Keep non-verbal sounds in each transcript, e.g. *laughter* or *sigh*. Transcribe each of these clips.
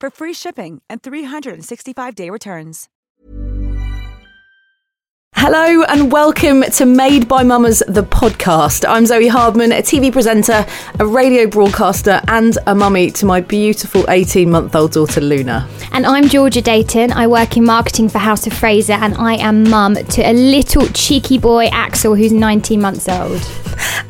for free shipping and 365-day returns. Hello and welcome to Made by Mamas, the podcast. I'm Zoe Hardman, a TV presenter, a radio broadcaster, and a mummy to my beautiful 18 month old daughter Luna. And I'm Georgia Dayton. I work in marketing for House of Fraser, and I am mum to a little cheeky boy, Axel, who's 19 months old.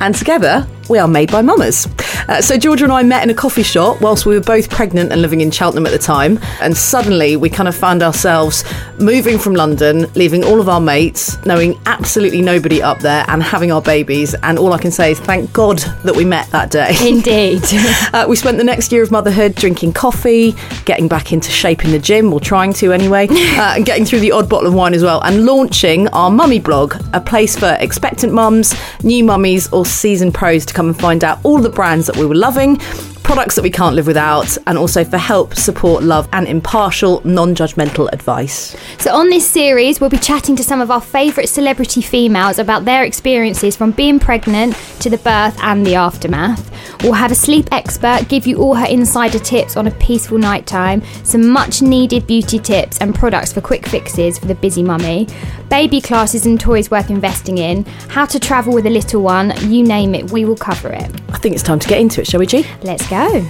And together, we are made by mamas. Uh, so Georgia and I met in a coffee shop whilst we were both pregnant and living in Cheltenham at the time. And suddenly we kind of found ourselves moving from London, leaving all of our mates, knowing absolutely nobody up there, and having our babies. And all I can say is thank God that we met that day. Indeed. *laughs* uh, we spent the next year of motherhood drinking coffee, getting back into shape in the gym, or trying to anyway, *laughs* uh, and getting through the odd bottle of wine as well, and launching our mummy blog, a place for expectant mums, new mummies, or seasoned pros to come and find out all the brands that we were loving, products that we can't live without, and also for help, support, love, and impartial, non judgmental advice. So, on this series, we'll be chatting to some of our favourite celebrity females about their experiences from being pregnant to the birth and the aftermath. We'll have a sleep expert give you all her insider tips on a peaceful night time, some much needed beauty tips and products for quick fixes for the busy mummy, baby classes and toys worth investing in, how to travel with a little one, you name it, we will cover it. I think it's time to get into it, shall we, G? Let's go.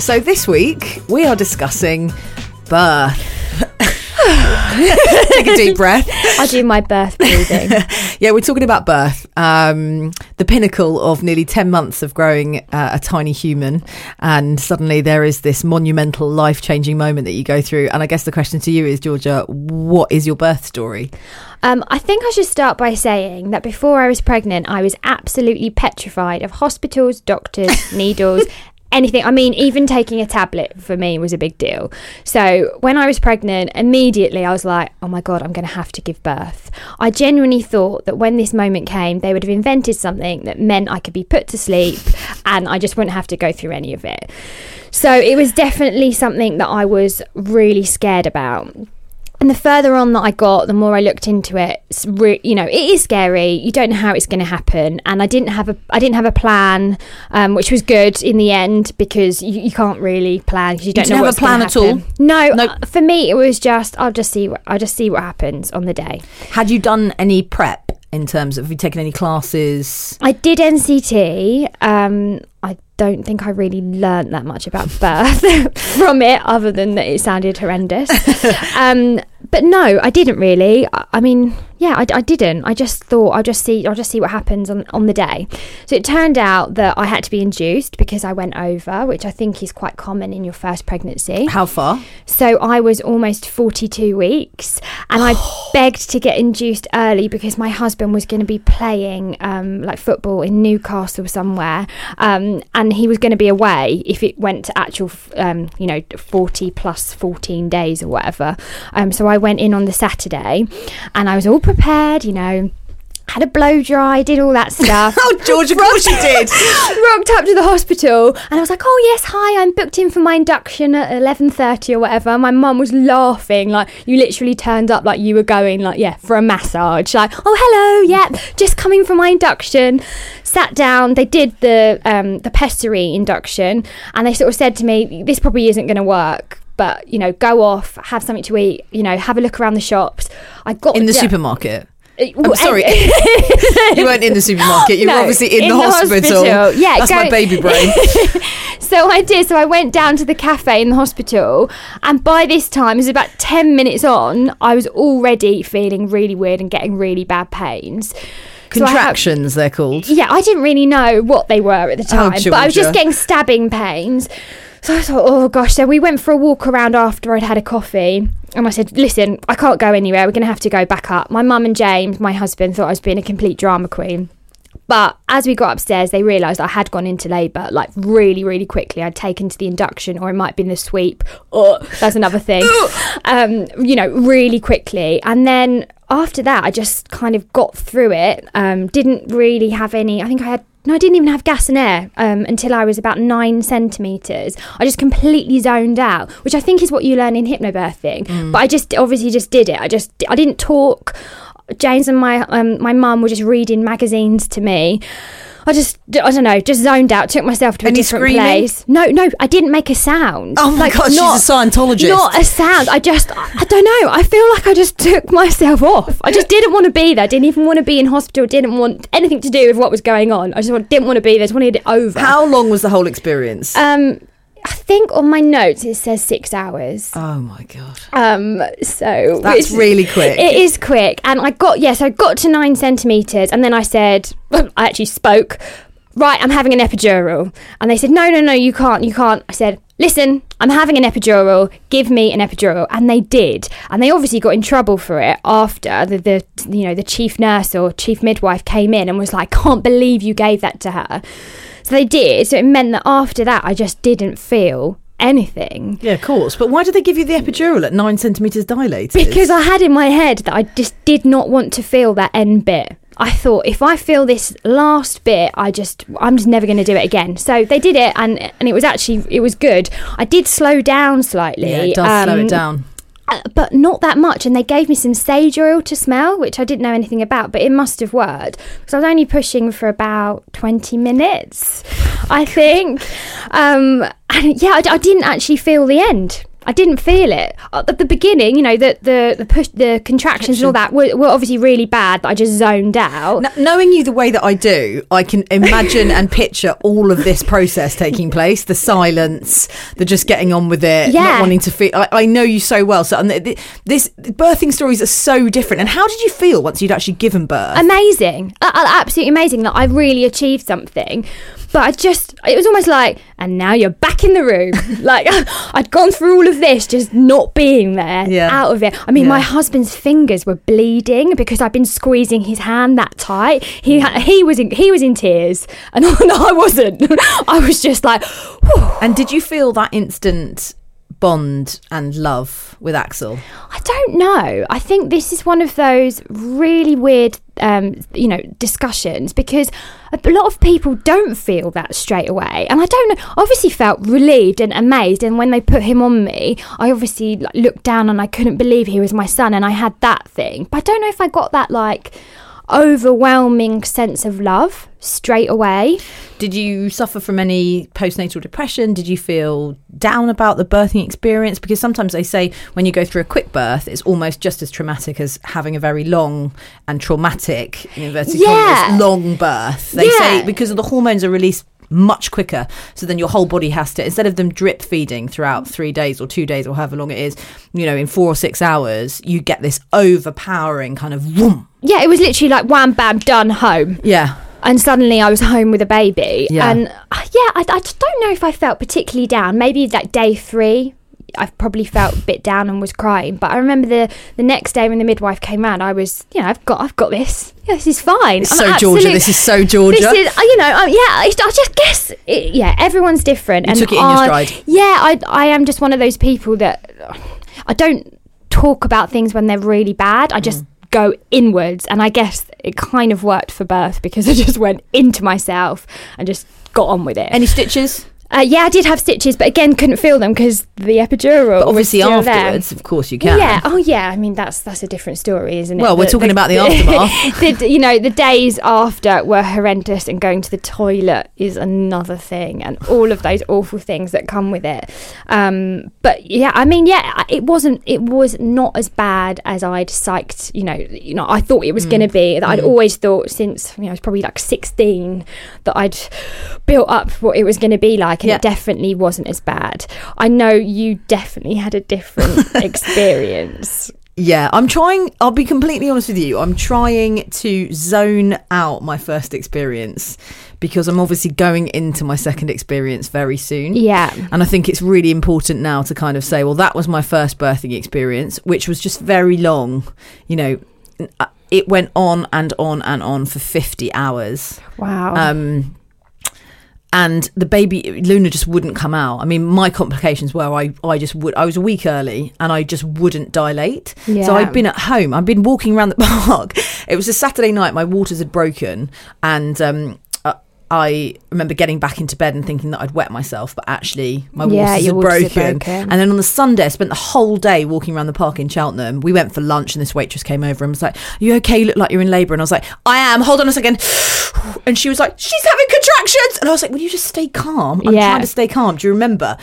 So, this week we are discussing birth. *laughs* Take a deep breath. I do my birth breathing. *laughs* Yeah, we're talking about birth, um, the pinnacle of nearly 10 months of growing uh, a tiny human. And suddenly there is this monumental, life changing moment that you go through. And I guess the question to you is, Georgia, what is your birth story? Um, I think I should start by saying that before I was pregnant, I was absolutely petrified of hospitals, doctors, needles. Anything. I mean, even taking a tablet for me was a big deal. So, when I was pregnant, immediately I was like, oh my God, I'm going to have to give birth. I genuinely thought that when this moment came, they would have invented something that meant I could be put to sleep and I just wouldn't have to go through any of it. So, it was definitely something that I was really scared about. And the further on that I got, the more I looked into it. Re- you know, it is scary. You don't know how it's going to happen, and I didn't have a I didn't have a plan, um, which was good in the end because you, you can't really plan because you don't know have a plan at all? No, Nope. uh, for me it was just I'll just see what I'll just see what happens on the day. Had you done any prep in terms of, have you taken any classes? I did NCT. Um, I don't think I really learnt that much about birth *laughs* from it, other than that it sounded horrendous. *laughs* um, but no, I didn't really. I, I mean, yeah, I, I didn't. I just thought I'll just see. I'll just see what happens on on the day. So it turned out that I had to be induced because I went over, which I think is quite common in your first pregnancy. How far? So I was almost 42 weeks and I *gasps* begged to get induced early because my husband was going to be playing um, like football in Newcastle somewhere um, and he was going to be away if it went to actual, um, you know, 40 plus 14 days or whatever. Um, so I went in on the Saturday and I was all prepared, you know. Had a blow dry, did all that stuff. *laughs* Oh, Georgia, of course you did. *laughs* rocked up to the hospital and I was like, "Oh yes, hi, I'm booked in for my induction at 11:30 or whatever." My mum was laughing like you literally turned up like you were going like yeah, for a massage. Like, "Oh, hello, yeah, just coming for my induction." Sat down, they did the um the pessary induction and they sort of said to me, "This probably isn't going to work." But you know, go off, have something to eat. You know, have a look around the shops. I got In the supermarket. Uh, I'm sorry. *laughs* you weren't in the supermarket. You were *gasps* obviously in, in the, the hospital. hospital. Yeah, that's my go- baby brain. *laughs* So I did. So I went down to the cafe in the hospital, and by this time, it was about ten minutes on. I was already feeling really weird and getting really bad pains. So I had- Contractions, they're called. yeah, I didn't really know what they were at the Oh, time, but I was just getting stabbing pains. So I thought, oh gosh. So we went for a walk around after I'd had a coffee. And I said, listen, I can't go anywhere. We're going to have to go back up. My mum and James, my husband, thought I was being a complete drama queen. But as we got upstairs, they realised I had gone into labour, like really, really quickly. I'd taken to the induction, or it might have been the sweep. Oh, that's another thing. *laughs* um, you know, really quickly. And then after that, I just kind of got through it. Um, didn't really have any. I think I had. No, I didn't even have gas and air um, until I was about nine centimeters. I just completely zoned out, which I think is what you learn in hypnobirthing. But I just obviously just did it. I just I didn't talk. James and my um, my mum were just reading magazines to me. I just I don't know, just zoned out. Took myself to a Any different screaming? place. No, no, I didn't make a sound. Oh my God, she's a Scientologist. Not a sound. I just I don't know. I feel like I just took myself off. I just didn't want to be there. Didn't even want to be in hospital. Didn't want anything to do with what was going on. I just didn't want to be there. Just wanted it over. How long was the whole experience? Um, I think on my notes it says six hours. oh my god. Um, so That's really quick. It is quick, and I got yes, I got to nine centimeters, and then I said, I actually spoke. Right, I'm having an epidural, and they said, no, no, no, you can't, you can't. I said, listen, I'm having an epidural. Give me an epidural, and they did, and they obviously got in trouble for it after the, the you know the chief nurse or chief midwife came in and was like, can't believe you gave that to her. So they did. So it meant that after that, I just didn't feel anything. Yeah, of course. But why did they give you the epidural at nine centimeters dilated? Because I had in my head that I just did not want to feel that end bit. I thought if I feel this last bit, I just I'm just never going to do it again. So they did it, and and it was actually it was good. I did slow down slightly. yeah, it does slow um, it down. Uh, but not that much. And they gave me some sage oil to smell, which I didn't know anything about, but it must have worked because I was only pushing for about 20 minutes, I think. Um, and yeah, I, I didn't actually feel the end. I didn't feel it Uh, at the beginning. You know, the the the push, the contractions and all that were, were obviously really bad. But I just zoned out. N- knowing you the way that I do, I can imagine and picture all of this process taking place. The silence, the just getting on with it, not wanting to feel. I, I know you so well. So and th- th- this birthing stories are so different. And how did you feel once you'd actually given birth? amazing, uh, uh, absolutely amazing. That I really achieved something. But I just, it was almost like, and now you're back in the room. *laughs* like *laughs* I'd gone through all of this, just not being there, Yeah. out of it. I mean, my husband's fingers were bleeding because I'd been squeezing his hand that tight. He mm. he was in, he was in tears, *laughs* and I wasn't. *laughs* I was just like, whew. and did you feel that instant bond and love with Axel? I don't know. I think this is one of those really weird, um, you know, discussions because a lot of people don't feel that straight away. And I don't know. Obviously felt relieved and amazed. And when they put him on me, I obviously looked down and I couldn't believe he was my son. And I had that thing. But I don't know if I got that like overwhelming sense of love straight away. Did you suffer from any postnatal depression? Did you feel down about the birthing experience? Because sometimes they say when you go through a quick birth, it's almost just as traumatic as having a very long and traumatic, in inverted Yeah. commas, long birth. They Yeah. say because the hormones are released much quicker so then your whole body has to instead of them drip feeding throughout three days or two days or however long it is you know in four or six hours you get this overpowering kind of. Yeah, it was literally like wham bam done home. yeah and suddenly I was home with a baby. Yeah. And uh, yeah, I, I don't know if I felt particularly down. Maybe like day three, I probably felt a bit down and was crying. But I remember the the next day when the midwife came round, I was, you know, I've got, I've got this. Yeah, this is fine. it's I'm so absolute- georgia this is so georgia This is, uh, you know, um, yeah. I, I just guess, it, yeah. Everyone's different. You and took it in your stride. Yeah, I, I am just one of those people that I don't talk about things when they're really bad. I Mm. just go inwards, and I guess it kind of worked for birth because *laughs* I just went into myself and just got on with it. any stitches Uh, yeah, I did have stitches, but again, couldn't feel them because the epidural. But obviously was still there. afterwards, of course you can. Yeah. Oh, yeah. I mean, that's that's a different story, isn't it? Well, we're talking about the *laughs* aftermath. *laughs* the, you know, the days after were horrendous, and going to the toilet is another thing, and all of those awful things that come with it. Um, but yeah, I mean, yeah, it wasn't. It was not as bad as I'd psyched. You know, you know, I thought it was going to be. That I'd always thought since you know I was probably like sixteen that I'd built up what it was going to be like, and Yeah. it definitely wasn't as bad. I know you definitely had a different *laughs* experience. Yeah, I'm trying. I'll be completely honest with you. I'm trying to zone out my first experience because I'm obviously going into my second experience very soon. Yeah. And I think it's really important now to kind of say, well, that was my first birthing experience, which was just very long. You know, uh, it went on and on and on for 50 hours. Wow. Um, and the baby Luna just wouldn't come out. I mean, my complications were I, I just would I was a week early and I just wouldn't dilate. Yeah. So I'd been at home. I'd been walking around the *laughs* park. It was a Saturday night. My waters had broken, and um, I remember getting back into bed and thinking that I'd wet myself, but actually my Yeah, waters had waters broken. broken. And then on the Sunday, I spent the whole day walking around the park in Cheltenham. We went for lunch, and this waitress came over and was like, "Are you okay? You look like you're in labour." And I was like, "I am. Hold on a second. *sighs* And she was like, "She's having contractions." And I was like, "Will you just stay calm? I'm Yeah. trying to stay calm. Do you remember?"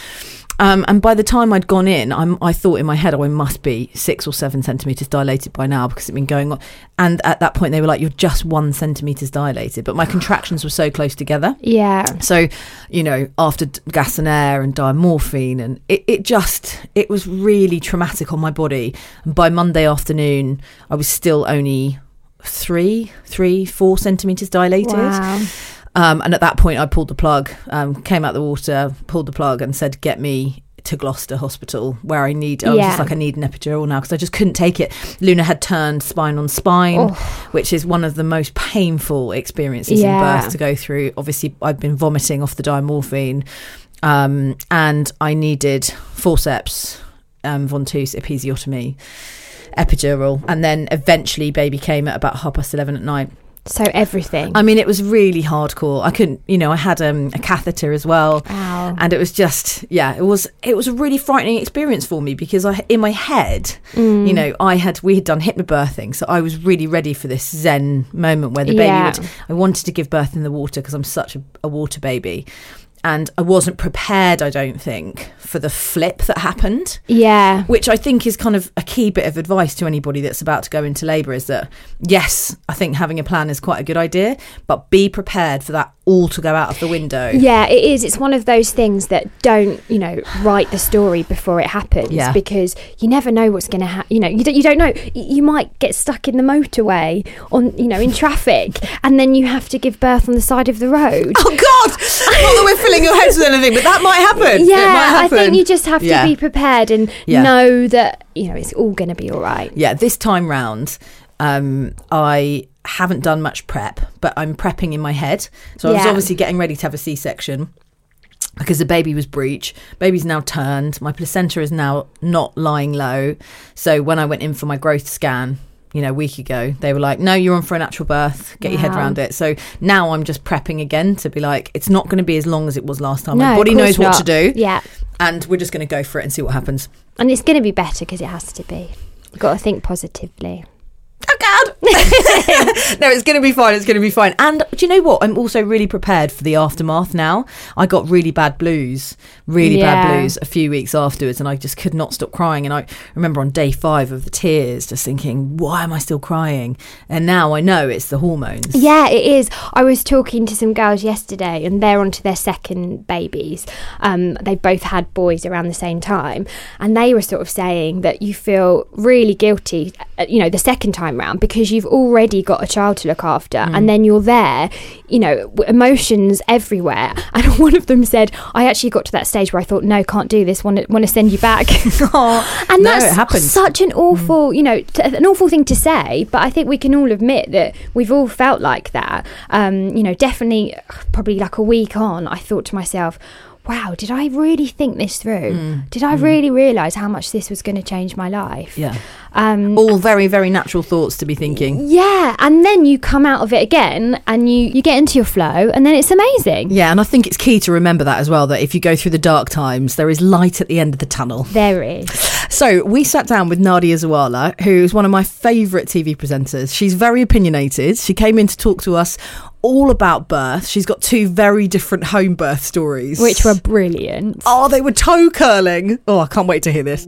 Um, and by the time I'd gone in, I'm, I thought in my head, oh, I must be six or seven centimeters dilated by now because it'd been going on. And at that point, they were like, "You're just one centimeters dilated," but my contractions were so close together. yeah. So, you know, after gas and air and diamorphine, and it, it just, it was really traumatic on my body. And by Monday afternoon, I was still only three, three, four centimeters dilated. Wow. Um, and at that point, I pulled the plug, um, came out the water, pulled the plug, and said, "Get me to Gloucester Hospital, where I need." I was Yeah. just like, "I need an epidural now," because I just couldn't take it. Luna had turned spine on spine, which is one of the most painful experiences Yeah. in birth to go through. Obviously, I'd been vomiting off the diamorphine, um, and I needed forceps, um, ventouse, episiotomy, epidural, and then eventually, baby came at about half past eleven at night. So everything. I mean, it was really hardcore. I couldn't, you know, I had um, a catheter as well, Wow. and it was just, yeah, it was, it was a really frightening experience for me because I, in my head, Mm. you know, I had, we had done hypnobirthing, so I was really ready for this zen moment where the baby Yeah. would. I wanted to give birth in the water because I'm such a, a water baby, and I wasn't prepared. I don't think for the flip that happened yeah. which I think is kind of a key bit of advice to anybody that's about to go into labour is that yes, I think having a plan is quite a good idea, but be prepared for that all to go out of the window. Yeah, it is. It's one of those things that don't, you know, write the story before it happens Yeah. because you never know what's going to happen. You know, you don't, you don't know. You might get stuck in the motorway on, you know, in traffic, and then you have to give birth on the side of the road. Oh God! *laughs* Not that we're filling your heads with anything, but that might happen. It might yeah, I think you just have to Yeah. be prepared and Yeah. know that you know it's all going to be all right. yeah, this time round, um, I haven't done much prep, but I'm prepping in my head. So I was Yeah. obviously getting ready to have a C-section because the baby was breech. Baby's now turned. My placenta is now not lying low. So when I went in for my growth scan, you know, a week ago, they were like, "No, you're on for a natural birth. Get your head around it." So now I'm just prepping again to be like, it's not going to be as long as it was last time. No, my body knows what not. to do, Yeah, and we're just going to go for it and see what happens. and it's going to be better because it has to be. You've got to think positively. God *laughs* no it's gonna be fine it's gonna be fine. And do you know what? I'm also really prepared for the aftermath now. I got really bad blues really bad blues a few weeks afterwards and i just could not stop crying and i remember on day five of the tears just thinking why am i still crying and now i know it's the hormones Yeah, it is. I was talking to some girls yesterday, and they're onto their second babies. Um, they both had boys around the same time, and they were sort of saying that you feel really guilty, uh, you know, the second time round because you've already got a child to look after, and then you're there, you know, emotions everywhere. *laughs* And one of them said, "I actually got to that stage where I thought, no, can't do this. Want to want to send you back." *laughs* *laughs* and No, that's such an awful, you know, t- an awful thing to say. But I think we can all admit that we've all felt like that. Um, you know, definitely, probably like a week on, I thought to myself, wow, did I really think this through? Mm. Did I really realise how much this was going to change my life? Yeah. Um, All very, very natural thoughts to be thinking. yeah, and then you come out of it again and you, you get into your flow and then it's amazing. Yeah, and I think it's key to remember that as well that if you go through the dark times, there is light at the end of the tunnel. There is. So we sat down with Nadia Sawalha, who's one of my favourite TV presenters. She's very opinionated. She came in to talk to us all about birth. She's got two very different home birth stories. Which were brilliant. Oh, they were toe curling. Oh, I can't wait to hear this.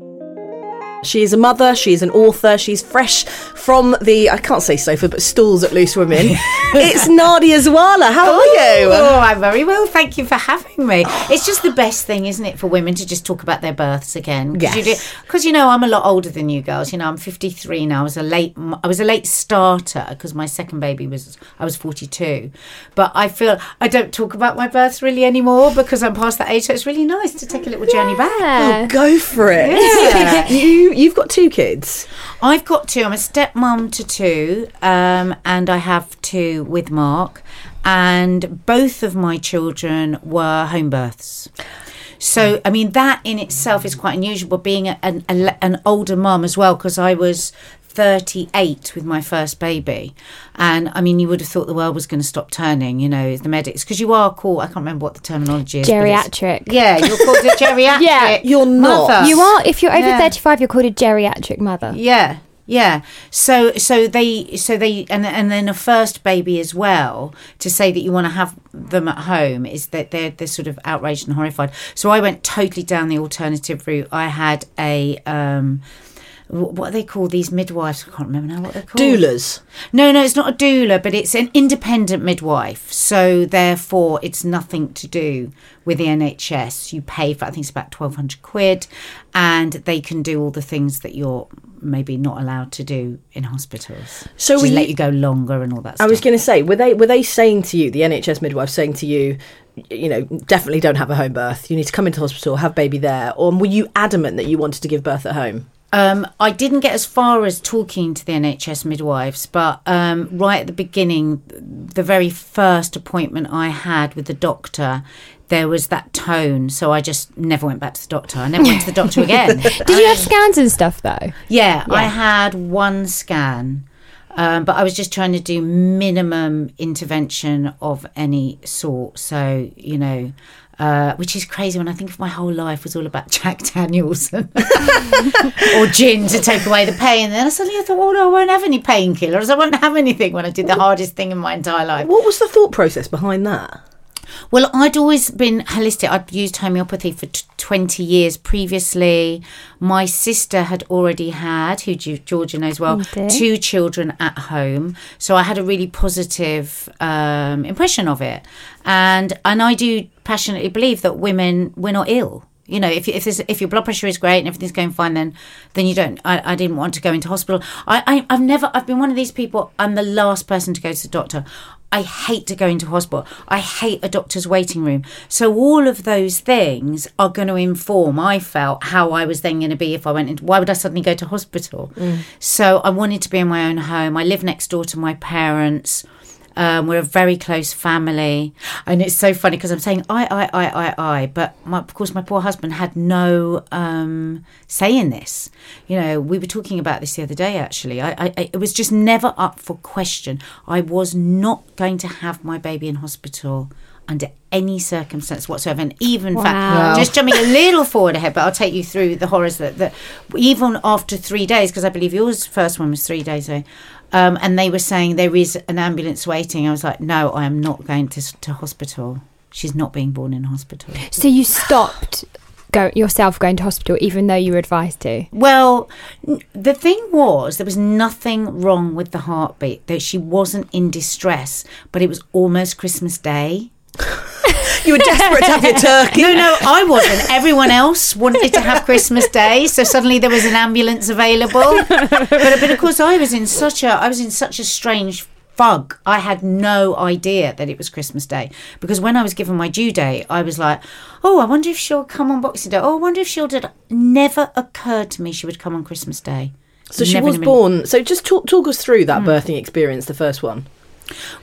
She is a mother, she's an author, she's fresh from the, I can't say sofa, but stalls at Loose Women. *laughs* it's Nadia Sawalha. How are you? Oh, I'm very well. Thank you for having me. It's just the best thing, isn't it, for women to just talk about their births again? Yes. Because you, know I'm a lot older than you girls. You know I'm 53 now. I was a late I was a late starter because my second baby was I was 42. But I feel I don't talk about my births really anymore because I'm past that age. So it's really nice to take a little journey back. Yeah. Go for it. Yeah. *laughs* you, you've got two kids. I've got two. I'm a stepmom to two, um, and I have two with Mark. And both of my children were home births. So, I mean, that in itself is quite unusual. Being a, an, a, an older mum as well, because I was 38 with my first baby. And I mean, you would have thought the world was going to stop turning, you know, the medics, because you are called, I can't remember what the terminology is. Geriatric. Yeah, you're called a *laughs* geriatric. Yeah. You're not. mother. You are, if you're over Yeah. 35, you're called a geriatric mother. Yeah, yeah. So so they so they and and then a first baby as well to say that you want to have them at home is that they're they're sort of outraged and horrified. So I went totally down the alternative route. I had a um what are they call these midwives? I can't remember now what they're called. Doulas. No, no, it's not a doula, but it's an independent midwife. So therefore, it's nothing to do with the NHS. You pay for, I think it's about twelve hundred quid, and they can do all the things that you're maybe not allowed to do in hospitals. So were let you- you go longer and all that. I stuff. was going to say, were they were they saying to you, the NHS midwife saying to you, you know, definitely don't have a home birth. You need to come into hospital, have baby there, or were you adamant that you wanted to give birth at home? Um, I didn't get as far as talking to the NHS midwives, but um, right at the beginning, the very first appointment I had with the doctor, there was that tone. So I just never went back to the doctor. I never went to the doctor *laughs* again. Did you have scans and stuff though? Yeah, I had one scan, um, but I was just trying to do minimum intervention of any sort. So, you know, uh, which is crazy when I think of my whole life was all about *laughs* Jack Daniels *laughs* or gin to take away the pain. And then I suddenly I thought, well, no, I won't have any painkillers. I won't have anything when I did the hardest thing in my entire life. What was the thought process behind that? Well, I'd always been holistic. I'd used homeopathy for t- 20 years previously. My sister had already had, who Ge- Georgia knows well, dear. two children at home. So I had a really positive um, impression of it. And and I do passionately believe that women, we're not ill. You know, if if, there's, if your blood pressure is great and everything's going fine, then then you don't. I, I didn't want to go into hospital. I, I I've never. I've been one of these people. I'm the last person to go to the doctor. I hate to go into hospital. I hate a doctor's waiting room. So all of those things are going to inform. I felt how I was then going to be if I went into. Why would I suddenly go to hospital? Mm. So I wanted to be in my own home. I live next door to my parents. Um, we're a very close family, and it's so funny because I'm saying I, I, I, I, I, but my, of course my poor husband had no um, say in this. You know, we were talking about this the other day. Actually, I, I, it was just never up for question. I was not going to have my baby in hospital under any circumstance whatsoever. And even, in Wow. fact, just jumping a little forward ahead, but I'll take you through the horrors that, that even after three days, because I believe yours first one was three days ago. Um, and they were saying there is an ambulance waiting. I was like, no, I am not going to to hospital. She's not being born in hospital. So you stopped go yourself going to hospital even though you were advised to. Well, the thing was, there was nothing wrong with the heartbeat. That she wasn't in distress, but it was almost Christmas Day. You were desperate to have your *laughs* turkey. No, no, I wasn't. Everyone else wanted to have Christmas Day, so suddenly there was an ambulance available. But, but of course, I was in such a I was in such a strange fug. I had no idea that it was Christmas Day because when I was given my due date, I was like, "Oh, I wonder if she'll come on Boxing Day. Oh, I wonder if she'll." Do Never occurred to me she would come on Christmas Day. So she was in a million- born. So just talk talk us through that hmm. birthing experience, the first one.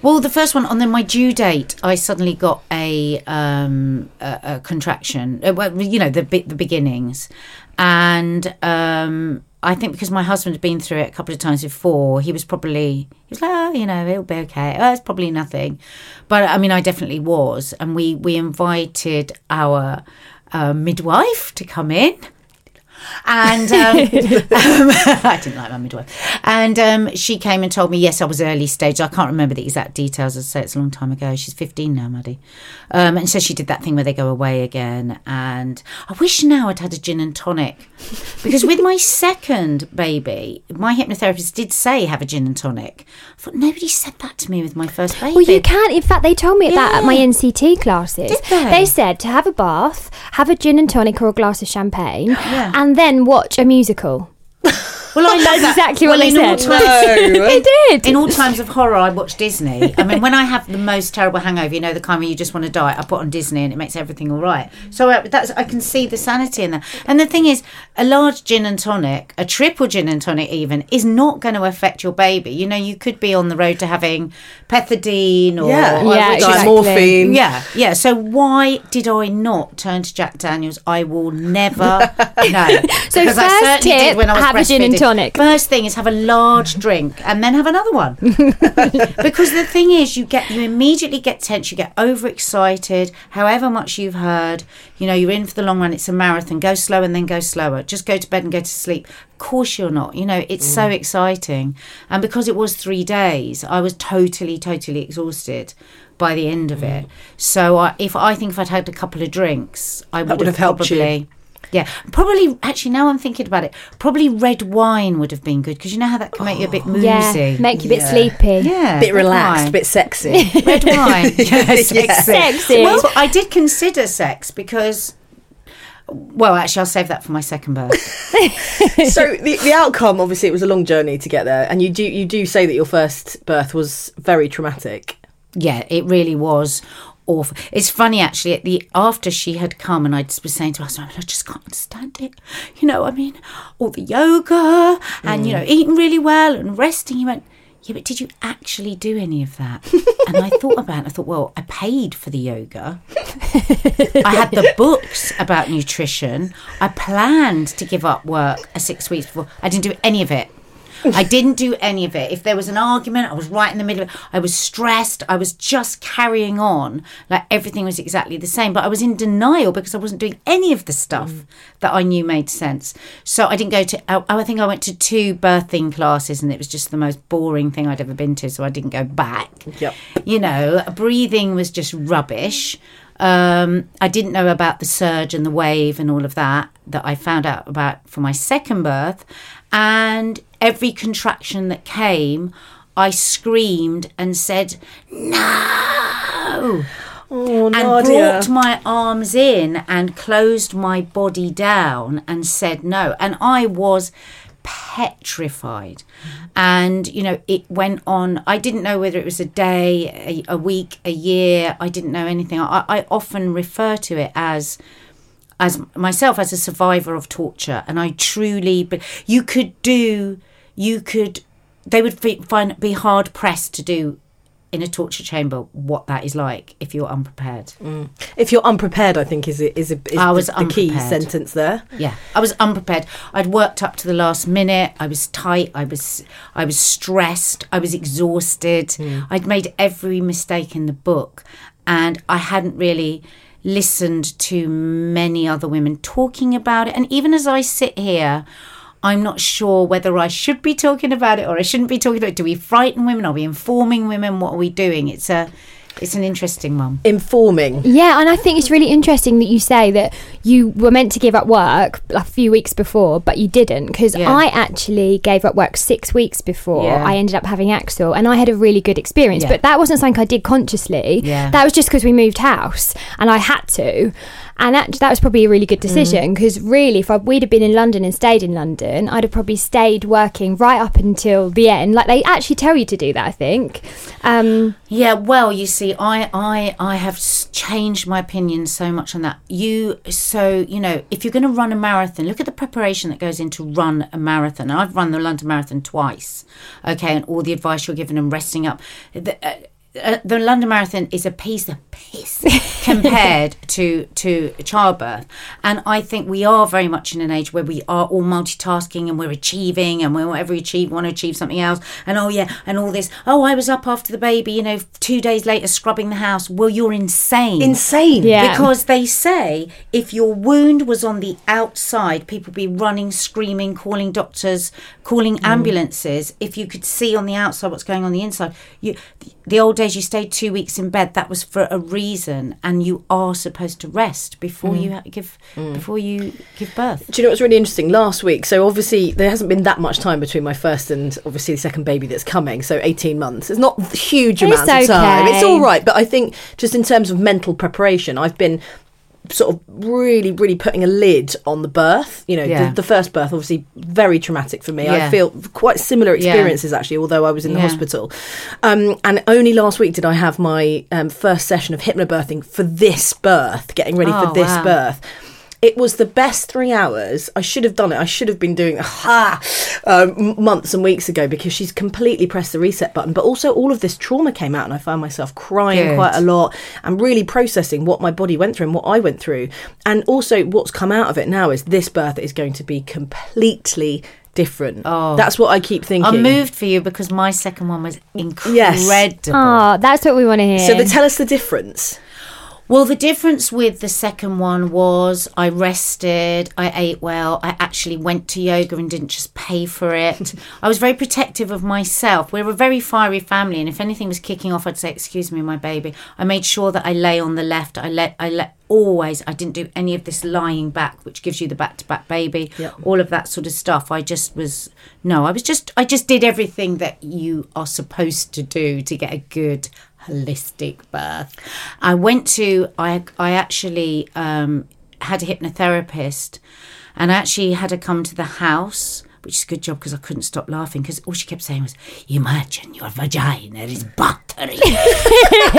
Well, the first one on then my due date, I suddenly got a um, a, a contraction. Uh, well, you know the the beginnings, and um, I think because my husband had been through it a couple of times before, he was probably he was like, oh, you know, it'll be okay. Oh, it's probably nothing, but I mean, I definitely was, and we we invited our uh, midwife to come in and *laughs* um, um, *laughs* I didn't like my midwife. And um, she came and told me, yes, I was early stage. I can't remember the exact details. As I say, it's a long time ago. She's 15 now, Maddie. Um, and so she did that thing where they go away again. And I wish now I'd had a gin and tonic. Because with my second baby, my hypnotherapist did say have a gin and tonic. I thought nobody said that to me with my first baby. Well, you can. In fact, they told me that at my NCT classes. Did they? said to have a bath, have a gin and tonic or a glass of champagne, *gasps* Yeah. and then watch a musical. *laughs* Well, I love That's that. exactly what well, they in all *laughs* said. times- No. they did. In all times of horror, I watch Disney. I mean, when I have the most terrible hangover, you know, the kind where you just want to die, I put on Disney and it makes everything all right. So uh, that's I can see the sanity in that. And the thing is, a large gin and tonic, a triple gin and tonic even, is not going to affect your baby. You know, you could be on the road to having pethidine or Yeah, Yeah, exactly. morphine. yeah, yeah. So why did I not turn to Jack Daniels? I will never *laughs* know. So Because I first certainly tip, did when I was have a gin and breastfeeding. Tonic. First thing is have a large drink and then have another one. *laughs* because the thing is, you get you immediately get tense, you get overexcited. However much you've heard, you know, you're in for the long run. It's a marathon. Go slow and then go slower. Just go to bed and go to sleep. Of course you're not. You know, it's so mm. exciting. And because it was three days, I was totally, totally exhausted by the end of it. Mm. So I, if I think if I'd had a couple of drinks, I would, would have helped you. Probably. Yeah, probably. Actually, now I'm thinking about it. Probably red wine would have been good because you know how that can make you a bit woozy. yeah, make you a bit Yeah. sleepy. yeah, A bit relaxed, wine. bit sexy. *laughs* red wine. *laughs* Yeah, sexy. Sexy. Well, I did consider sex because. Well, actually, I'll save that for my second birth. *laughs* so the, the outcome, obviously, it was a long journey to get there, and you do you do say that your first birth was very traumatic. yeah, it really was awful. It's funny actually. At the after she had come, and I just was saying to her, I, mean, I just can't understand it. You know, I mean, all the yoga and you mm. know eating really well and resting. He went. Yeah, but did you actually do any of that? *laughs* and I thought about it. I thought, well, I paid for the yoga. I had the *laughs* books about nutrition. I planned to give up work a six weeks before. I didn't do any of it. *laughs* I didn't do any of it. If there was an argument, I was right in the middle of it. I was stressed. I was just carrying on like everything was exactly the same. But I was in denial because I wasn't doing any of the stuff that I knew made sense. So I didn't go to, I, I think I went to two birthing classes and it was just the most boring thing I'd ever been to. So I didn't go back. Yep. You know, breathing was just rubbish. Um, I didn't know about the surge and the wave and all of that that I found out about for my second birth. And every contraction that came, I screamed and said, No! Oh, and brought my arms in and closed my body down and said no. And I was petrified. And, you know, it went on. I didn't know whether it was a day, a, a week, a year. I didn't know anything. I, I often refer to it as as myself as a survivor of torture and i truly but you could do you could they would be, find be hard pressed to do in a torture chamber what that is like if you're unprepared. Mm. If you're unprepared, I think is a, is, a, is I was the, the key sentence there. yeah. I was unprepared. I'd worked up to the last minute. I was tight. I was i was stressed. I was exhausted. Mm. I'd made every mistake in the book and i hadn't really listened to many other women talking about it and even as i sit here I'm not sure whether I should be talking about it or I shouldn't be talking about it. Do we frighten women? Are we informing women? What are we doing? It's a, it's an interesting one. Informing. Yeah, and I think it's really interesting that you say that you were meant to give up work a few weeks before, but you didn't. Because Yeah. I actually gave up work six weeks before Yeah. I ended up having Axel, and I had a really good experience. Yeah. But that wasn't something I did consciously. Yeah. That was just because we moved house and I had to. And that, that was probably a really good decision because really, if I, we'd have been in London and stayed in London, I'd have probably stayed working right up until the end. Like they actually tell you to do that, I think. Um, Yeah, well, you see, I, I, I have changed my opinion so much on that. You, so you know, if you're going to run a marathon, look at the preparation that goes into run a marathon. And I've run the London Marathon twice, okay, and all the advice you're given and resting up. The, uh, uh, the London Marathon is a piece of piss *laughs* compared to to childbirth, and I think we are very much in an age where we are all multitasking and we're achieving, and we whatever we achieve, want to achieve something else, and oh yeah, and all this. Oh, I was up after the baby, you know, two days later scrubbing the house. Well, you're insane. Insane. Yeah. Because they say if your wound was on the outside, people be running, screaming, calling doctors, calling Mm. ambulances. If you could see on the outside what's going on the inside, you the old days you stayed two weeks in bed. That was for a reason, and you are supposed to rest before Mm. you give before you give birth. Do you know what's really interesting? Last week, so obviously there hasn't been that much time between my first and obviously the second baby that's coming. So eighteen months. It's not a huge It's amount of time. It's all right, but I think just in terms of mental preparation, I've been sort of really, really putting a lid on the birth. You know, Yeah. the, the first birth obviously very traumatic for me. I feel quite similar Yeah. experiences actually, although I was in the Yeah. hospital. Um, and only last week did I have my um, first session of hypnobirthing for this birth, getting ready Oh, for this wow. birth. It was the best three hours. I should have done it. I should have been doing *laughs* ha um, months and weeks ago because she's completely pressed the reset button. But also, all of this trauma came out, and I found myself crying Good. quite a lot and really processing what my body went through and what I went through. And also, what's come out of it now is this birth is going to be completely different. Oh. That's what I keep thinking. I'm moved for you because my second one was incredible. Yes. oh, that's what we want to hear. So, the, tell us the difference. Well, the difference with the second one was I rested, I ate well, I actually went to yoga and didn't just pay for it. *laughs* I was very protective of myself. We're a very fiery family, and if anything was kicking off, I'd say, "Excuse me, my baby." I made sure that I lay on the left. I let, I let always. I didn't do any of this lying back, which gives you the back-to-back baby. All of that sort of stuff. I just was no. I was just. I just did everything that you are supposed to do to get a good holistic birth. I went to I I actually um, had a hypnotherapist, and I actually had her come to the house. Which is a good job because I couldn't stop laughing because all she kept saying was, "Imagine your vagina is buttery, *laughs*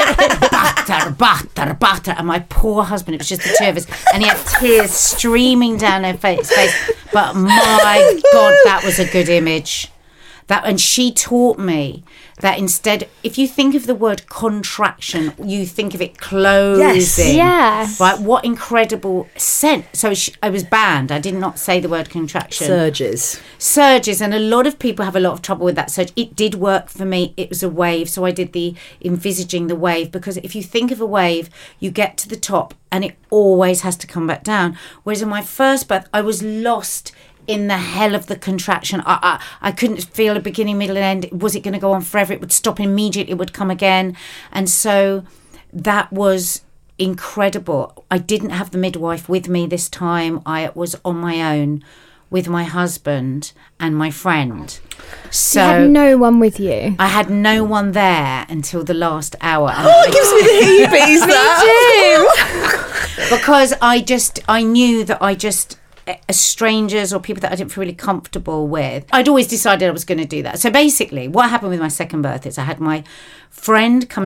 butter, butter, butter." And my poor husband, it was just the two of us, and he had tears streaming down her face. face. But my God, that was a good image that and she taught me that instead if you think of the word contraction you think of it closing. Yes. Yeah. right? What incredible sense. So she, i was banned. I did not say the word contraction. Surges. surges and a lot of people have a lot of trouble with that surge. It did work for me. It was a wave so i did the envisaging the wave because if you think of a wave you get to the top and it always has to come back down. Whereas in my first birth i was lost in the hell of the contraction i i, I couldn't feel a beginning middle and end was it going to go on forever it would stop immediately it would come again and so that was incredible. I didn't have the midwife with me this time. I was on my own with my husband and my friend. So you had no one with you. I had no one there until the last hour. And *gasps* Oh, it gives me the heebies. *laughs* that. *laughs* because I just I knew that I just strangers or people that I didn't feel really comfortable with. I'd always decided I was going to do that. So basically, what happened with my second birth is I had my friend come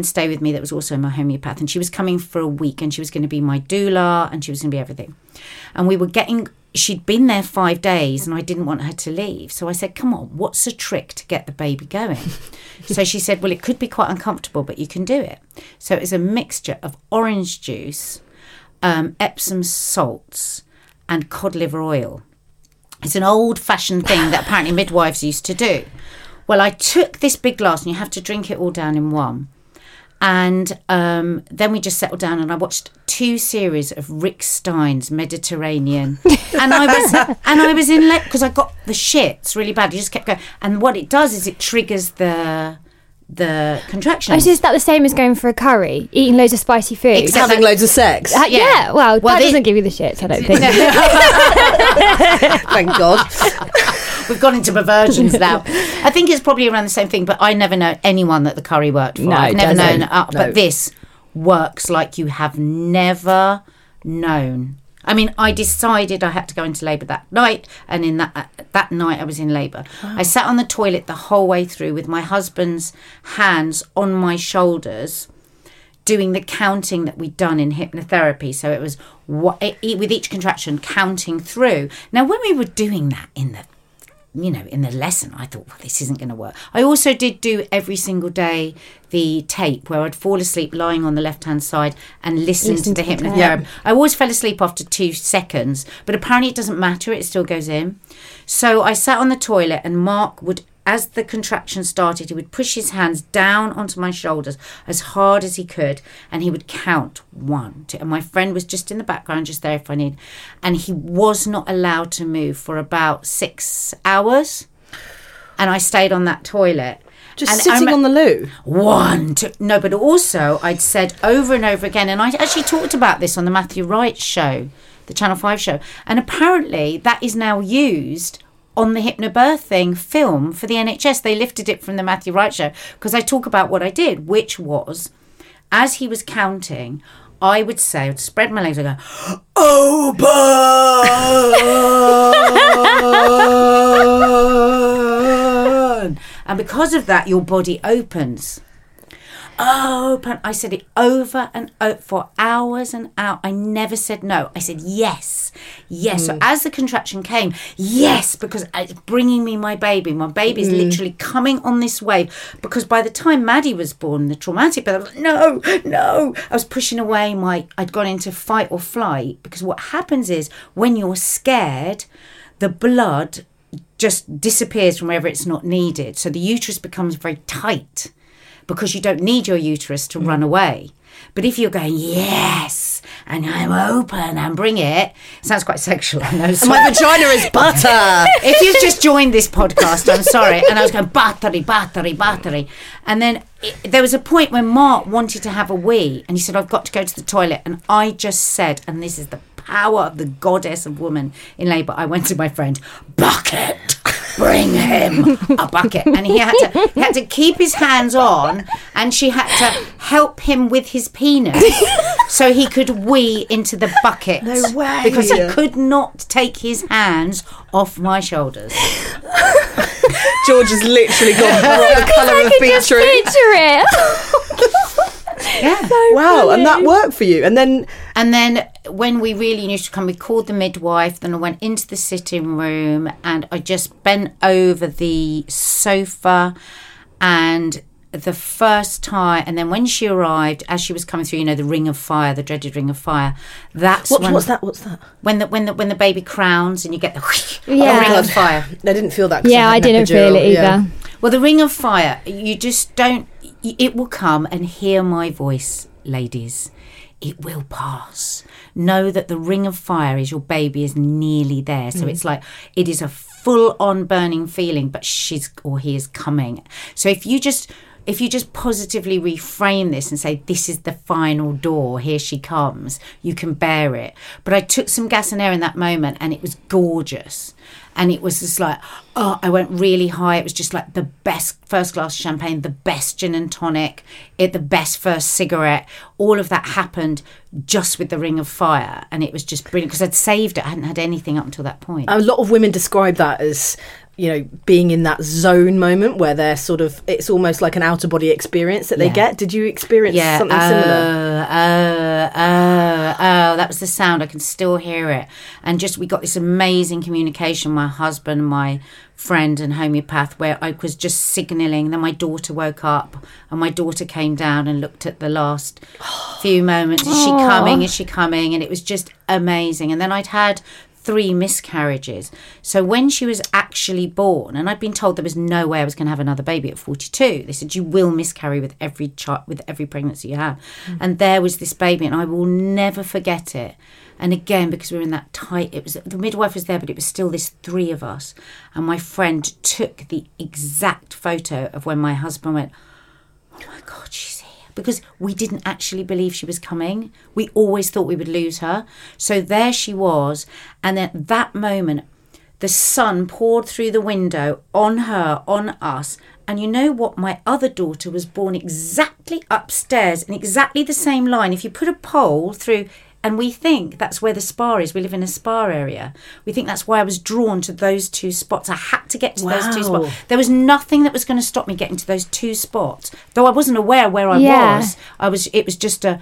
And stay with me that was also my homeopath. And she was coming for a week and she was going to be my doula and she was going to be everything. And we were getting she'd been there five days and i didn't want her to leave. So i said come on what's a trick to get the baby going? *laughs* So she said well it could be quite uncomfortable but you can do it. So it was a mixture of orange juice um, epsom salts and cod liver oil. It's an old fashioned thing that apparently midwives used to do. Well i took this big glass and you have to drink it all down in one and um, then we just settled down and I watched two series of Rick Stein's Mediterranean, *laughs* and I was and I was in because I got the shits really bad. You just kept going, and what it does is it triggers the the Oh, so is that the same as going for a curry, eating loads of spicy food? Except- Having loads of sex. Uh, yeah. yeah. well, Well, that they- doesn't give you the shits, I don't *laughs* think. *laughs* Thank God. We've gone into perversions now. *laughs* I think it's probably around the same thing, but I never know anyone that the curry worked for. No, I've it never known. Uh, No. But this works like you have never known. I mean, I decided I had to go into labour that night, and in that uh, that night I was in labour. I sat on the toilet the whole way through with my husband's hands on my shoulders doing the counting that we'd done in hypnotherapy. So it was what, e- with each contraction counting through. Now, when we were doing that in the you know, in the lesson, I thought, well, this isn't going to work. I also did do every single day the tape where I'd fall asleep lying on the left hand side and listen, Listen to the the hypnotherapy. I always fell asleep after two seconds, but apparently it doesn't matter, it still goes in. So I sat on the toilet and Mark would, as the contraction started, he would push his hands down onto my shoulders as hard as he could and he would count one, two. And my friend was just in the background, just there if I need. And he was not allowed to move for about six hours. And I stayed on that toilet. Just And sitting on the loo. one, two, no, but also I'd said over and over again, and I actually talked about this on the Matthew Wright show, the Channel 5 show, and apparently that is now used on the hypnobirthing film for the NHS. They lifted it from the Matthew Wright show because I talk about what I did, which was as he was counting, I would say, I'd spread my legs, I'd go, open. *laughs* And because of that, your body opens. Open. I said it over and over for hours and hours. I never said no. I said yes, yes. So mm. as the contraction came, yes, because uh, it's bringing me my baby. My baby's mm. literally coming on this wave. Because by the time Maddie was born, the traumatic, but I was like, no, no. I was pushing away my. I'd gone into fight or flight because what happens is when you're scared, the blood just disappears from wherever it's not needed. So the uterus becomes very tight because you don't need your uterus to run mm. away. But if you're going, yes, and I'm open and bring it, it sounds quite sexual. I know. My vagina is *laughs* butter. if you've just joined this podcast, I'm sorry. And I was going, battery, battery, battery. And then it, there was a point when Mark wanted to have a wee and he said, I've got to go to the toilet. And I just said, and this is the power of the goddess of woman in labour, I went to my friend, bucket. Bring him a bucket, and he had to he had to keep his hands on, and she had to help him with his penis *laughs* so he could wee into the bucket. No way. Because he could not take his hands off my shoulders. George has literally gone *laughs* the colour of Just beetroot. picture it. *laughs* *laughs* Yeah. Wow, and that worked for you. And then And then when we really needed to come, we called the midwife. Then I went into the sitting room and I just bent over the sofa. And the first time, and then when she arrived, as she was coming through, you know, the ring of fire, the dreaded ring of fire. That's what, when, what's that? What's that? When the when the when the baby crowns and you get the, *laughs* Yeah. the ring of fire. I didn't feel that. Yeah, had I didn't feel epidural, it yeah. either. Well, the ring of fire, you just don't. It will come and hear my voice, ladies. it will pass. Know that the ring of fire is your baby is nearly there. So mm. it's like it is a full on burning feeling, but she's or he is coming. So if you just if you just positively reframe this and say this is the final door. Here she comes. You can bear it. But i took some gas and air in that moment and it was gorgeous. And it was just like oh i went really high. It was just like the best first glass of champagne the best gin and tonic it the best first cigarette. All of that happened just with the ring of fire and it was just brilliant because i'd saved it. I hadn't had anything up until that point. A lot of women describe that as you know being in that zone moment where they're sort of it's almost like an outer body experience that they Yeah. get. Did you experience yeah, something oh, similar? Oh, oh, oh, that was the sound. I can still hear it. And just, we got this amazing communication, my husband, my friend, and homeopath, where I was just signalling. Then my daughter woke up, and my daughter came down and looked at the last few moments. Is she *gasps* coming? Is she coming? And it was just amazing. And then I'd had three miscarriages. So when she was actually born, and I'd been told there was no way I was going to have another baby at 42. They said you will miscarry with every child, with every pregnancy you have. Mm. And there was this baby, and I will never forget it. And again, because we were in that tight, it was the midwife was there, but it was still this three of us. And my friend took the exact photo of when my husband went, oh my god she's because we didn't actually believe she was coming. We always thought we would lose her. So there she was and at that moment the sun poured through the window on her on us and you know what? My other daughter was born exactly upstairs in exactly the same line. If you put a pole through and we think that's where the spa is. We live in a spa area. We think that's why I was drawn to those two spots. I had to get to those two spots. There was nothing that was going to stop me getting to those two spots. Though I wasn't aware where I Yeah. was. I was. It was just a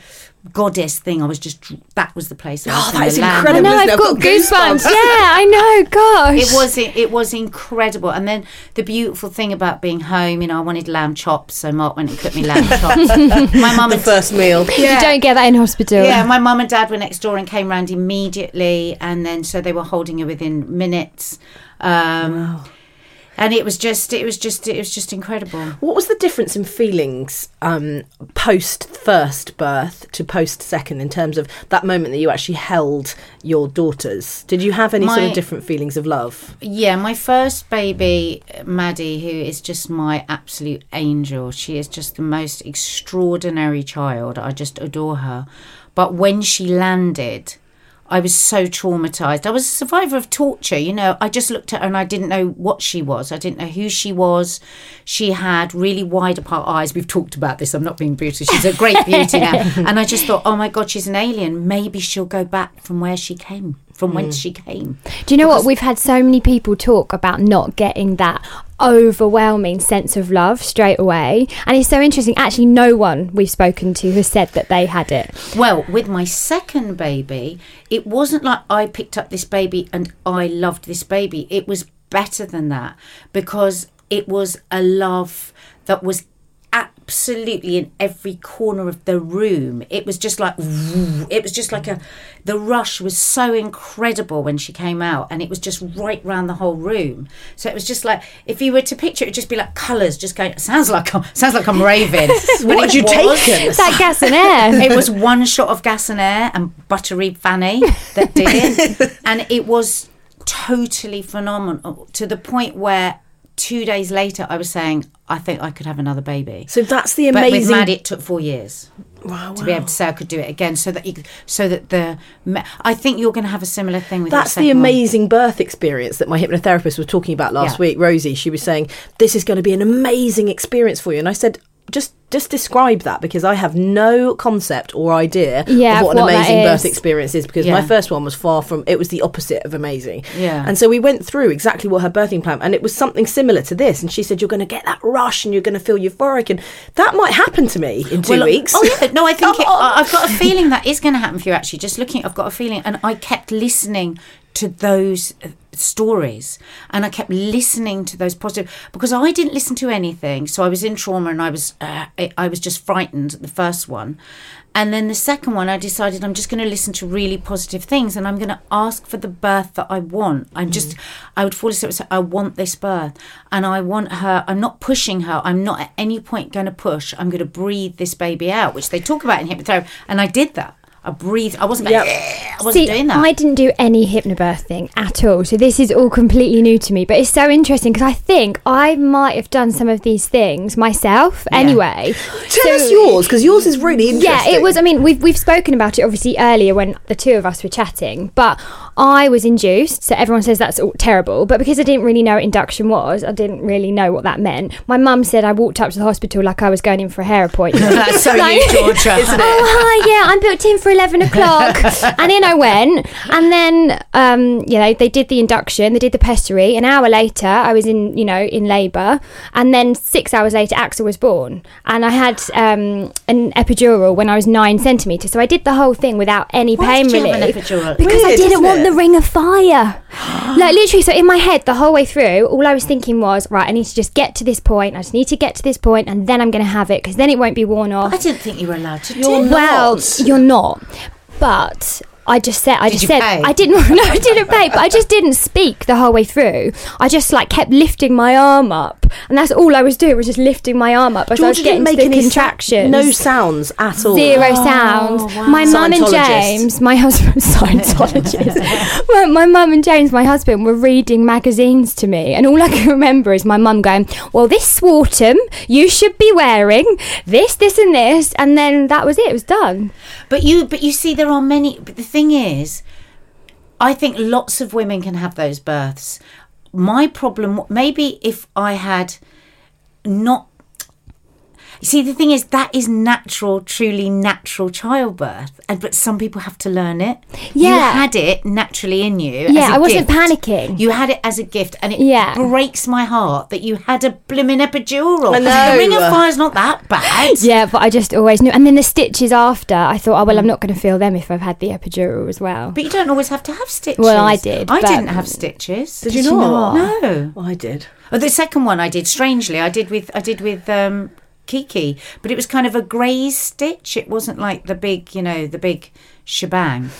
goddess thing. I was just. That was the place. I was Oh, that is incredible. I know, I've I've got got goosebumps. goosebumps. yeah, I know. *laughs* Gosh. It was it was incredible, and then the beautiful thing about being home, you know, I wanted lamb chops, so Mark went and cooked me lamb *laughs* chops. My mum The and first meal. You don't get that in hospital. Yeah, my mum and dad were next door and came round immediately, and then so they were holding her within minutes. Um, And it was just, it was just, it was just incredible. What was the difference in feelings um, post first birth to post second in terms of that moment that you actually held your daughters? Did you have any sort of different feelings of love? Yeah, my first baby, Maddie, who is just my absolute angel. She is just the most extraordinary child. I just adore her. But when she landed, I was so traumatized. I was a survivor of torture. You know, I just looked at her and I didn't know what she was. I didn't know who she was. She had really wide apart eyes. We've talked about this. I'm not being brutal. She's a great beauty now. *laughs* And I just thought, oh my God, she's an alien. Maybe she'll go back from where she came, from whence mm. she came. Do you know what? We've had so many people talk about not getting that overwhelming sense of love straight away. And it's so interesting. Actually, no one we've spoken to has said that they had it. Well, with my second baby, it wasn't like I picked up this baby and I loved this baby. It was better than that because it was a love that was absolutely in every corner of the room. It was just like *laughs* it was just like a the rush was so incredible when she came out and it was just right round the whole room. So it was just like if you were to picture it, it'd just be like colours just going sounds like I'm sounds like I'm raving. *laughs* What it had you was- taken? That gas and air. *laughs* it was one shot of gas and air and buttery fanny that did it and it was totally phenomenal to the point where two days later i was saying i think i could have another baby So that's the amazing. but with amazing. Maddie, it took four years wow, to be able to say I could do it again, so that you, could- so that the, I think you're going to have a similar thing with. That's the second one. amazing birth experience that my hypnotherapist was talking about last Yeah. week. Rosie, she was saying this is going to be an amazing experience for you, and I said just just describe that because I have no concept or idea Yeah, of what of an amazing birth experience is because Yeah. my first one was far from it was the opposite of amazing. Yeah. And so we went through exactly what her birthing plan and it was something similar to this and she said you're going to get that rush and you're going to feel euphoric and that might happen to me in 2 Well, weeks. Oh yeah, no, I think it. I've got a *laughs* feeling that is going to happen for you. Actually, just looking, I've got a feeling, and I kept listening to those stories, and I kept listening to those positive because I didn't listen to anything. So I was in trauma, and I was uh, I, was just frightened. At the first one. And then the second one, I decided I'm just going to listen to really positive things and I'm going to ask for the birth that I want. I'm just, I would fall asleep and say, I want this birth. And I want her, I'm not pushing her. I'm not at any point going to push. I'm going to breathe this baby out, which they talk about in hypnotherapy. And I did that. I breathed. I wasn't I wasn't See, doing that. I didn't do any hypnobirthing at all, so this is all completely new to me. But it's so interesting because I think I might have done some of these things myself anyway. *gasps* Tell So- us yours because yours is really interesting. Yeah, it was. I mean, we've we've spoken about it obviously earlier when the two of us were chatting, but I was induced. So everyone says that's all terrible, but because I didn't really know what induction was, I didn't really know what that meant. My mum said I walked up to the hospital like I was going in for a hair appointment. *laughs* That's so Like- you, Georgia. *laughs* Oh hi, yeah, I'm booked in for eleven o'clock, *laughs* and in I went, and then um, you know they did the induction, they did the pessary. An hour later, I was in you know in labour, and then six hours later, Axel was born, and I had um, an epidural when I was nine centimeters. So I did the whole thing without any Why pain relief have an epidural? because I didn't want it? The ring of fire. like literally, so in my head, the whole way through, all I was thinking was, right, I need to just get to this point. I just need to get to this point, and then I'm going to have it because then it won't be worn off. I didn't think you were allowed to do You're that. Well, not. you're not. But I just said, I Did just you said, pay? I didn't. *laughs* No, I didn't pay. But I just didn't speak the whole way through. I just like kept lifting my arm up, and that's all I was doing was just lifting my arm up as I was Georgia getting didn't to make the any sa- contractions. no sounds at all. Zero oh, sounds. My mum and Scientologist. James, my husband, *laughs* Scientologist. *laughs* my my mum and James, my husband, were reading magazines to me, and all I can remember is my mum going, "Well, this Swartum, you should be wearing this, this, and this," and then that was it. It was done. But you, but you see, there are many. But the thing is, I think lots of women can have those births. My problem, maybe if I had not. You see, the thing is, that is natural, truly natural childbirth, and but some people have to learn it. Yeah, you Yeah. had it naturally in you. as Yeah, a I wasn't gift. panicking. You had it as a gift, and it Yeah. breaks my heart that you had a blimmin' epidural. I know. The ring of fire's not that bad. *laughs* Yeah, but I just always knew. And then the stitches after, I thought, oh well, I'm not going to feel them if I've had the epidural as well. But you don't always have to have stitches. Well, I did, I didn't have stitches. Did you not? No. Oh, I did. Oh, the second one I did. Strangely, I did with I did with um, Kiki, but it was kind of a grey stitch. It wasn't like the big, you know, the big shebang.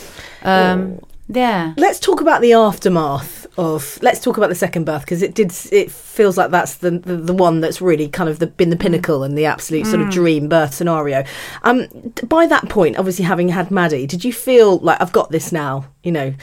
Um, yeah. Let's talk about the aftermath of. Let's talk about the second birth because it did. It feels like that's the, the the one that's really kind of the, been the pinnacle and the absolute sort of dream birth scenario. Um, by that point, obviously having had Maddie, did you feel like I've got this now? You know,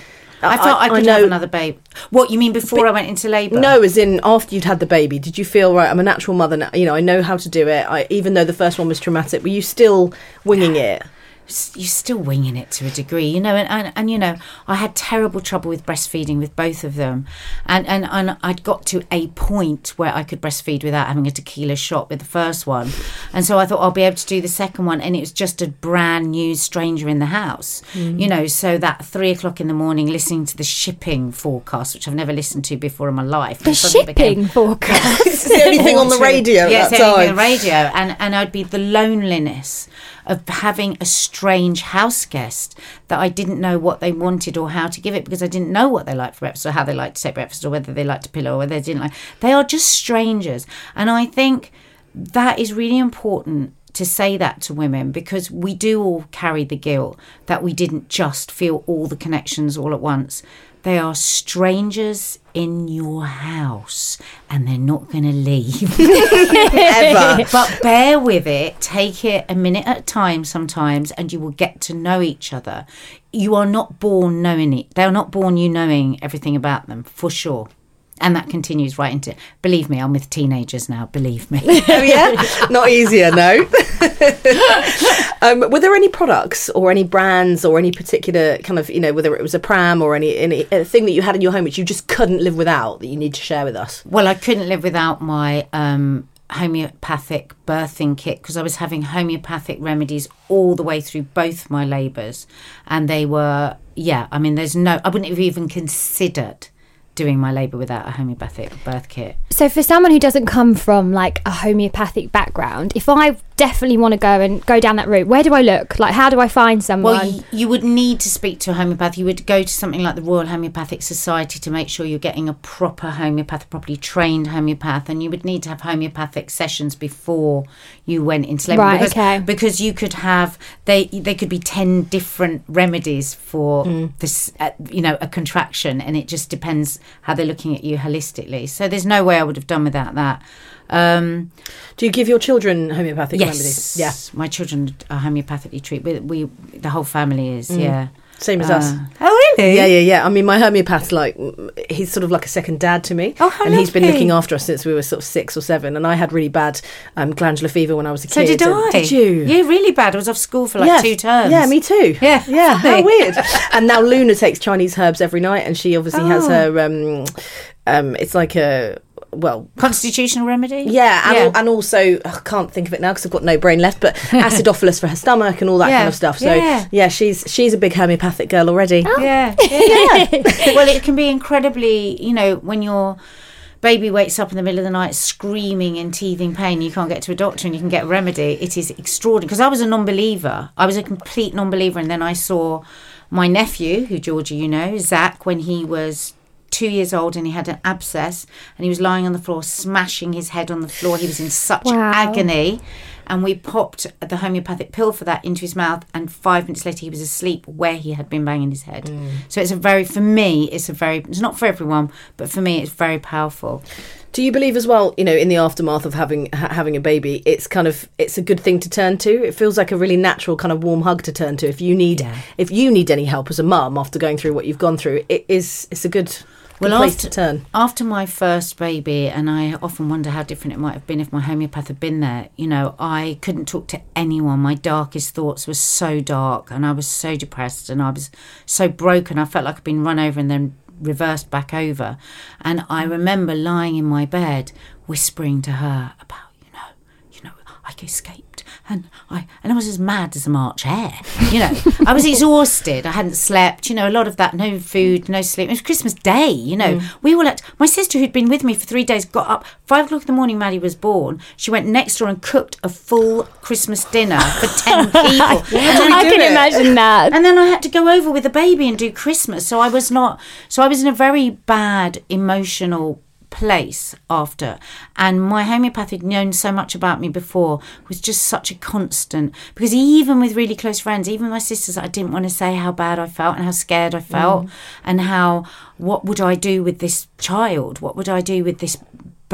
I thought I, could have another babe. What you mean before I went into labour? No, as in after you'd had the baby, did you feel right? I'm a natural mother now. You know, I know how to do it. I, even though the first one was traumatic, were you still winging *sighs* it? S- you're still winging it to a degree, you know. And, and, and you know, I had terrible trouble with breastfeeding with both of them, and and and I'd got to a point where I could breastfeed without having a tequila shot with the first one, and so I thought I'll be able to do the second one, and it was just a brand new stranger in the house, mm. you know. So that three o'clock in the morning, listening to the shipping forecast, which I've never listened to before in my life, The and suddenly became- shipping *laughs* forecast. *laughs* It's the only thing on the radio at Yes, that anything on the radio, and and I'd be the loneliness of having a strange house guest that I didn't know what they wanted or how to give it because I didn't know what they liked for breakfast or how they liked to take breakfast or whether they liked a pillow or whether they didn't like. They are just strangers, and I think that is really important to say that to women because we do all carry the guilt that we didn't just feel all the connections all at once. They are strangers in your house and they're not going to leave. *laughs* Ever. but bear with it. Take it a minute at a time sometimes, and you will get to know each other. You are not born knowing it. They are not born you knowing everything about them, for sure. And that continues right into. Believe me, I'm with teenagers now. Believe me. *laughs* oh yeah, *laughs* not easier. No. *laughs* um, were there any products or any brands or any particular kind of you know whether it was a pram or any any thing that you had in your home which you just couldn't live without that you need to share with us? Well, I couldn't live without my um, homeopathic birthing kit because I was having homeopathic remedies all the way through both my labours, and they were yeah. I mean, there's no. I wouldn't have even considered doing my labour without a homeopathic birth kit. So for someone who doesn't come from like a homeopathic background, if I definitely want to go and go down that route, where do I look? Like how do I find someone? Well, you would need to speak to a homeopath. You would go to something like the Royal Homeopathic Society to make sure you're getting a proper homeopath, properly trained homeopath, and you would need to have homeopathic sessions before you went into labour. Right, because, okay. Because you could have they they could be ten different remedies for this, uh, you know, a contraction, and it just depends how they're looking at you holistically. So there's no way I would have done without that. Um, Do you give your children homeopathic yes, remedies? Yeah. my children are homeopathically treated. We, we the whole family is. Yeah. Same as us. Uh, oh really? Yeah, yeah, yeah. I mean, my homeopath, like, he's sort of like a second dad to me. Oh, how And he's been looking after us since we were sort of six or seven. And I had really bad um, glandular fever when I was a So kid. did and- I? Did you? Yeah, really bad. I was off school for like Yeah. two terms. Yeah, me too. Yeah, yeah. How weird. and now Luna takes Chinese herbs every night, and she obviously has Oh. her. Um, um, it's like a well. Constitutional remedy. Yeah, and, Yeah. al- and also I can't think of it now because I've got no brain left. But *laughs* acidophilus for her stomach and all that Yeah. kind of stuff. So Yeah. yeah. she's she's a big homeopathic girl already. Yeah. yeah. *laughs* well, it can be incredibly, you know, when your baby wakes up in the middle of the night screaming in teething pain, you can't get to a doctor and you can get a remedy. It is extraordinary. Because I was a non believer, I was a complete non believer. And then I saw my nephew, who Georgia, you know, Zach, when he was two years old and he had an abscess and he was lying on the floor smashing his head on the floor he was in such Wow. agony and we popped the homeopathic pill for that into his mouth and five minutes later he was asleep where he had been banging his head mm. so it's a very for me it's a very it's not for everyone but for me it's very powerful Do you believe as well, you know, in the aftermath of having ha- having a baby, it's kind of it's a good thing to turn to. It feels like a really natural kind of warm hug to turn to if you need Yeah. if you need any help as a mum after going through what you've gone through. It is it's a good Well, place after- to turn. after my first baby, and I often wonder how different it might have been if my homeopath had been there. You know, I couldn't talk to anyone. My darkest thoughts were so dark, and I was so depressed, and I was so broken. I felt like I'd been run over and then reversed back over. And I remember lying in my bed, whispering to her about, you know, you know, I escaped. And I and I was as mad as a March hare. You know, I was exhausted. I hadn't slept. You know, a lot of that, no food, no sleep. It was Christmas Day. You know, we all had. My sister, who'd been with me for three days, got up five o'clock in the morning. Maddie was born. She went next door and cooked a full Christmas dinner for ten *laughs* people. I can imagine *laughs* that. And then I had to go over with the baby and do Christmas. So I was not, so I was in a very bad emotional place after. And my homeopath had known so much about me before was just such a constant. Because even with really close friends, even my sisters, I didn't want to say how bad I felt and how scared I felt mm. and how, what would I do with this child? What would I do with this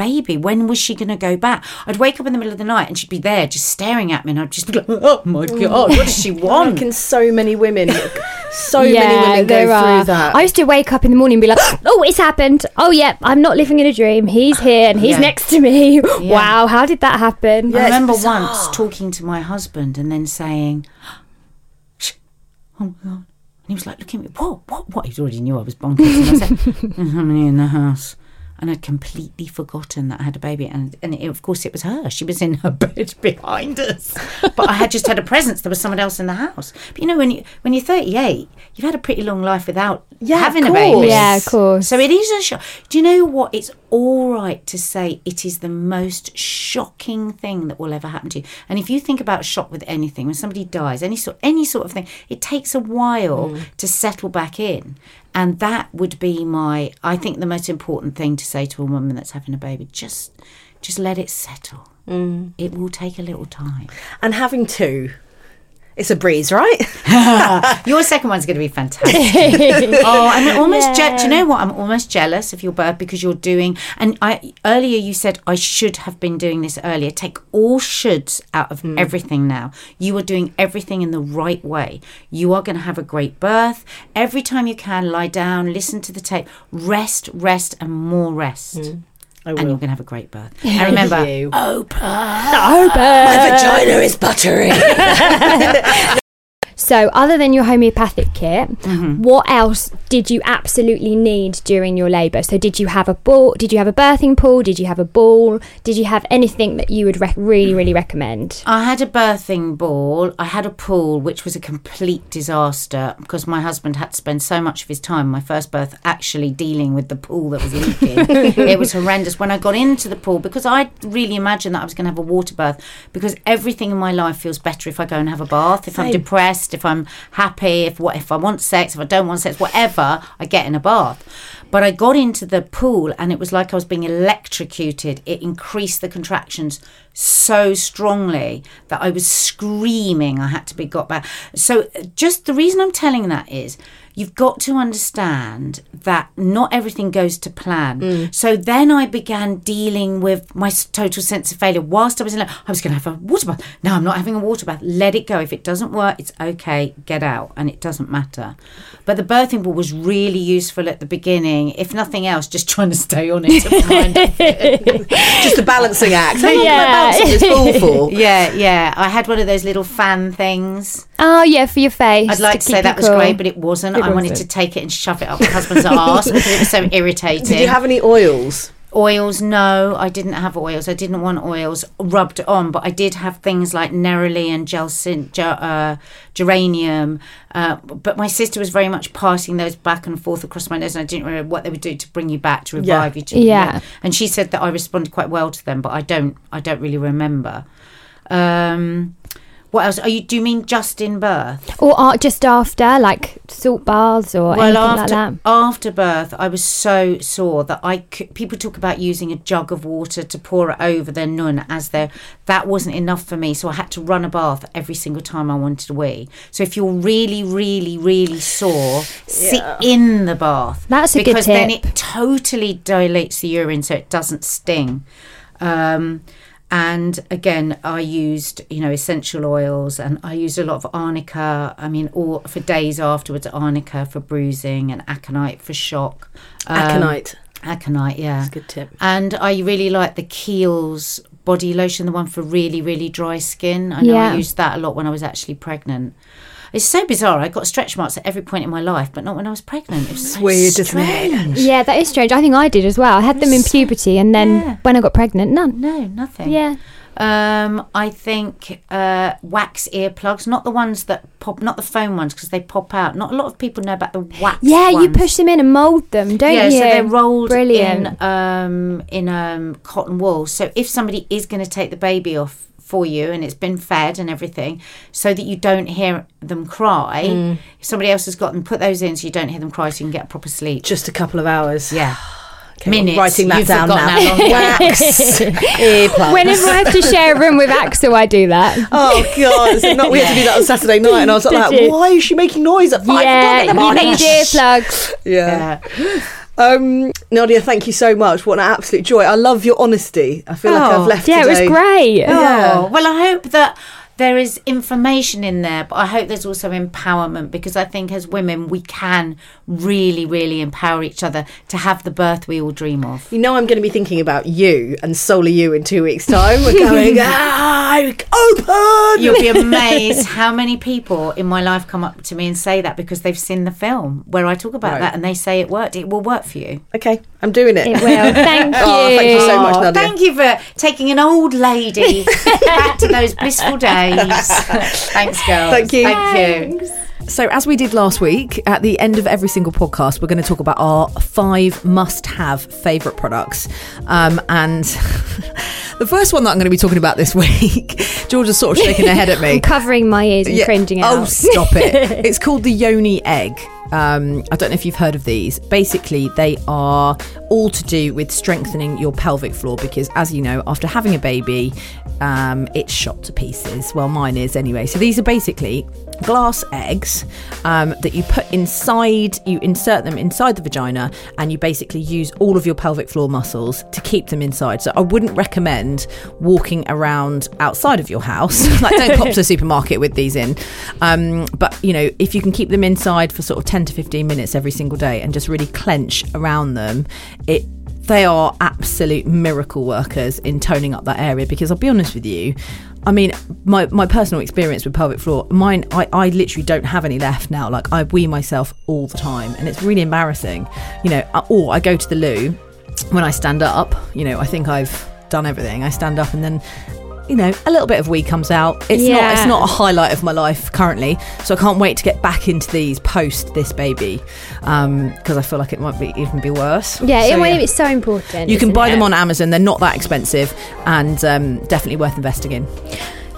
baby when was she going to go back i'd wake up in the middle of the night and she'd be there just staring at me and i'd just be like oh my mm. god what does she *laughs* I want reckon so many women, so yeah, many women go there through are. that. I used to wake up in the morning and be like, *gasps* "Oh, it's happened. Oh, yeah, I'm not living in a dream. He's here and he's Yeah. next to me. *laughs* Wow, how did that happen?" I remember once talking to my husband and then saying, "Oh my god!" And he was like, looking at me. What? What? What?" He already knew I was bonkers. And I said, *laughs* "There's somebody in the house." And I'd completely forgotten that I had a baby, and and it, of course it was her. She was in her *laughs* bed behind us, but I had just had a presence. There was someone else in the house. But you know, when you when you're 38, you've had a pretty long life without Yeah, of having a course. baby. Yeah, of course. So it is a shock. Do you know what? It's all right to say it is the most shocking thing that will ever happen to you. And if you think about shock with anything, when somebody dies, any sort, any sort of thing, it takes a while mm. to settle back in. And that would be my, I think, the most important thing to say to a woman that's having a baby. Just, just let it settle. Mm. It will take a little time. and having two, it's a breeze, right? *laughs* *laughs* Your second one's going to be fantastic. *laughs* oh, I'm almost. Je- do you know what? I'm almost jealous of your birth because you're doing. And I earlier you said I should have been doing this earlier. Take all shoulds out of hmm. everything now. You are doing everything in the right way. You are going to have a great birth. Every time you can, lie down, listen to the tape, rest, rest, and more rest. Hmm. I And you're will. going to have a great birth. And remember, you. my vagina is buttery. *laughs* *laughs* So, other than your homeopathic kit, Mm-hmm. what else did you absolutely need during your labour? So, did you have a ball? Did you have a birthing pool? Did you have a ball? Did you have anything that you would rec- really, really recommend? I had a birthing ball. I had a pool, which was a complete disaster because my husband had to spend so much of his time, my first birth, actually dealing with the pool that was leaking. *laughs* it was horrendous. When I got into the pool, because I really imagined that I was going to have a water birth, because everything in my life feels better if I go and have a bath. If I'm depressed, if I'm happy, if what if I want sex, if I don't want sex, whatever, I get in a bath. But I got into the pool and it was like I was being electrocuted. It increased the contractions so strongly that I was screaming. I had to be got back. So, just the reason I'm telling that is you've got to understand that not everything goes to plan. Mm. So then I began dealing with my total sense of failure. Whilst I was in, I was going to have a water bath. No, I'm not having a water bath. Let it go. If it doesn't work, it's okay. Get out, and it doesn't matter. But the birthing pool was really useful at the beginning. If nothing else, just trying to stay on it. To remind *laughs* Just a balancing act. How long am I Yeah. balancing this pool for? *laughs* yeah, yeah. I had one of those little fan things. Oh yeah, for your face. I'd like to, keep say you that was cool. great, but it wasn't. It I wanted to take it and shove it up my husband's *laughs* arse because it was so irritating. Did you have any oils? Oils? No, I didn't have oils. I didn't want oils rubbed on, but I did have things like neroli and gelsin, ge- uh, geranium. Uh, but my sister was very much passing those back and forth across my nose, and I didn't know what they would do to bring you back to Yeah. revive you. To, Yeah. And she said that I responded quite well to them, but I don't. I don't really remember. Um, what else? Are you? Do you mean just in birth? Or uh, just after, like salt baths or anything after like that. after birth, I was so sore that I could, people talk about using a jug of water to pour it over their nun as their that wasn't enough for me, so I had to run a bath every single time I wanted to wee. So if you're really, really, really sore, sit in the bath. That's a good tip. because then it totally dilates the urine, so it doesn't sting. Um, and again, I used you know essential oils, and I used a lot of arnica. I mean, all for days afterwards, arnica for bruising and aconite for shock. Um, Aconite. Aconite, yeah. Good tip. And I really like the Kiehl's body lotion, the one for really, really dry skin. I know Yeah. I used that a lot when I was actually pregnant. It's so bizarre. I got stretch marks at every point in my life, but not when I was pregnant. It was so weird, isn't it? strange. Yeah, that is strange. I think I did as well. I had them in puberty, and then Yeah. when I got pregnant, none. No, nothing. Yeah. Um, I think uh, wax earplugs, not the ones that pop, not the foam ones because they pop out. Not a lot of people know about the wax. Yeah, you push them in and mould them, don't yeah, you? Yeah, so they're rolled Brilliant. in um, in um, cotton wool. So if somebody is going to take the baby off for you and it's been fed and everything, so that you don't hear them cry, Mm. if somebody else has got them, put those in so you don't hear them cry, so you can get a proper sleep. Just a couple of hours. yeah, *sighs* Okay, I'm minutes. writing that You've down now. how long- *laughs* Wax. *laughs* Whenever I have to share a room with Axel, I do that. *laughs* Oh god! It's not, we had to do that on Saturday night, and I was like, Did you? "Why is she making noise at five yeah, o'clock in the you morning?" need earplugs. Yeah. Yeah. Um, Nadia, thank you so much. What an absolute joy! I love your honesty. I feel like Oh, I've left. Yeah, it was today- great. Yeah. Oh, well, I hope that there is information in there, but I hope there's also empowerment because I think as women, we can really, really empower each other to have the birth we all dream of. You know, I'm going to be thinking about you and solely you in two weeks' time. We're going, *laughs* ah, open. You'll be amazed how many people in my life come up to me and say that because they've seen the film where I talk about Right. that and they say it worked. It will work for you. okay, I'm doing it. It will. *laughs* Thank you. Oh, thank you so much, Oh, Nadia. thank you for taking an old lady *laughs* back to those blissful days. Thanks, girls. Thank you. Thank you. So, as we did last week, at the end of every single podcast, we're going to talk about our five must have favourite products. Um, and *laughs* the first one that I'm going to be talking about this week, Georgia's sort of shaking her head at me. I'm covering my ears and Yeah. cringing out. Oh, stop it. it's called the Yoni egg. Um, I don't know if you've heard of these. Basically, they are all to do with strengthening your pelvic floor because, as you know, after having a baby, um, it's shot to pieces. Well, mine is anyway. So these are basically glass eggs um, that you put inside, you insert them inside the vagina, and you basically use all of your pelvic floor muscles to keep them inside. So I wouldn't recommend walking around outside of your house. *laughs* like, don't pop to the *laughs* supermarket with these in. Um, but you know, if you can keep them inside for sort of 10 to 15 minutes every single day and just really clench around them, it they are absolute miracle workers in toning up that area because I'll be honest with you I mean my, my personal experience with pelvic floor mine I, I literally don't have any left now. Like I wee myself all the time and it's really embarrassing. You know uh, or I go to the loo when I stand up you know I think I've done everything. I stand up and then you know a little bit of wee comes out it's not it's not a highlight of my life currently so I can't wait to get back into these post this baby because I feel like it might be even be worse yeah, So, it, well, it's so important. you can buy them on Amazon. They're not that expensive and um, definitely worth investing in.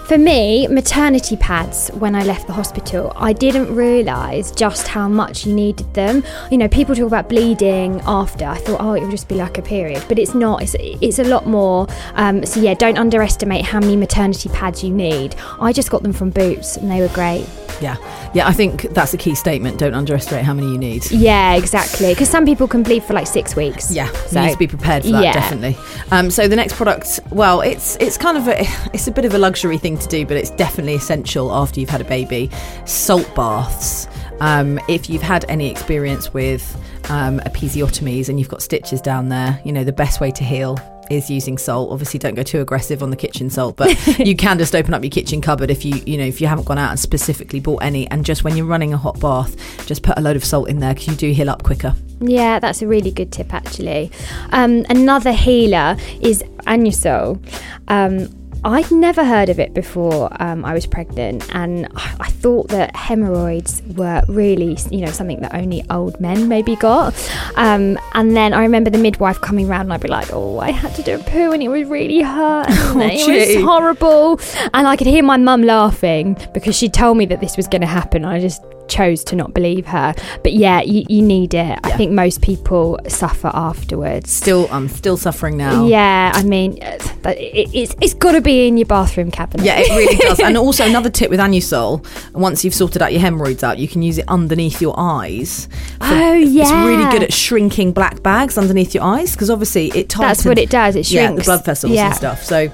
For me, maternity pads when I left the hospital, I didn't realise just how much you needed them. You know, people talk about bleeding after. I thought, oh, it would just be like a period, but it's not. It's, it's a lot more. Um, so, yeah, don't underestimate how many maternity pads you need. I just got them from Boots and they were great. Yeah, yeah. I think that's a key statement. Don't underestimate how many you need. Yeah, exactly. Because some people can bleed for like six weeks. Yeah, So- you need to be prepared for that. Yeah. Definitely. Um, so the next product, well, it's it's kind of a it's a bit of a luxury thing to do, but it's definitely essential after you've had a baby. Salt baths. Um, if you've had any experience with um, episiotomies and you've got stitches down there, you know the best way to heal is using salt. Obviously, don't go too aggressive on the kitchen salt, but *laughs* you can just open up your kitchen cupboard if you you know if you haven't gone out and specifically bought any, and just when you're running a hot bath, just put a load of salt in there because you do heal up quicker. Yeah, that's a really good tip actually. Um, another healer is Anusol. Um, I'd never heard of it before um, I was pregnant, and I thought that hemorrhoids were really, you know, something that only old men maybe got. Um, and then I remember the midwife coming round, and I'd be like, "Oh, I had to do a poo, and it was really hurt, and *laughs* it gee. was horrible." And I could hear my mum laughing because she told me that this was going to happen. I just chose to not believe her. But yeah, you, you need it. I think most people suffer afterwards. Still, I'm still suffering now. Yeah, I mean, uh, it, it's it's got to be in your bathroom cabinet. Yeah, it really does. And *laughs* also another tip with Anusol, once you've sorted out your hemorrhoids out, you can use it underneath your eyes. Oh, yeah, It's really good at shrinking black bags underneath your eyes because obviously it tightens. That's what it does, it Yeah, the blood vessels Yeah. and stuff. So.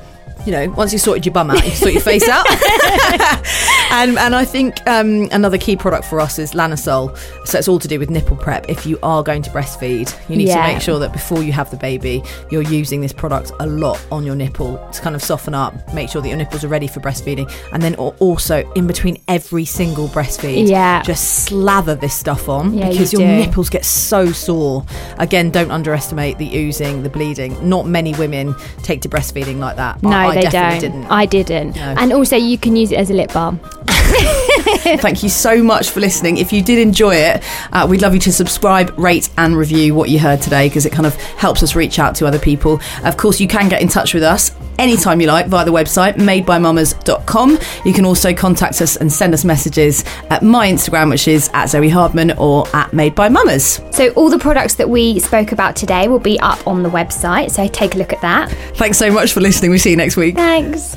You know, once you sorted your bum out, you sort your face out. *laughs* and and I think um, another key product for us is Lansinoh. So it's all to do with nipple prep. If you are going to breastfeed, you need Yeah. to make sure that before you have the baby, you're using this product a lot on your nipple to kind of soften up, make sure that your nipples are ready for breastfeeding, and then also in between every single breastfeed, Yeah. just slather this stuff on Yeah, because you your do. nipples get so sore. Again, don't underestimate the oozing, the bleeding. Not many women take to breastfeeding like that. No, I, They definitely don't. didn't. I didn't. No. And also, you can use it as a lip balm. *laughs* *laughs* Thank you so much for listening. If you did enjoy it, uh, we'd love you to subscribe, rate, and review what you heard today because it kind of helps us reach out to other people. Of course, you can get in touch with us anytime you like via the website madebymamas.com. You can also contact us and send us messages at my Instagram, which is at Zoe Hardman or at Made by Mamas. So, all the products that we spoke about today will be up on the website. So, take a look at that. Thanks so much for listening. We'll see you next week. Thanks.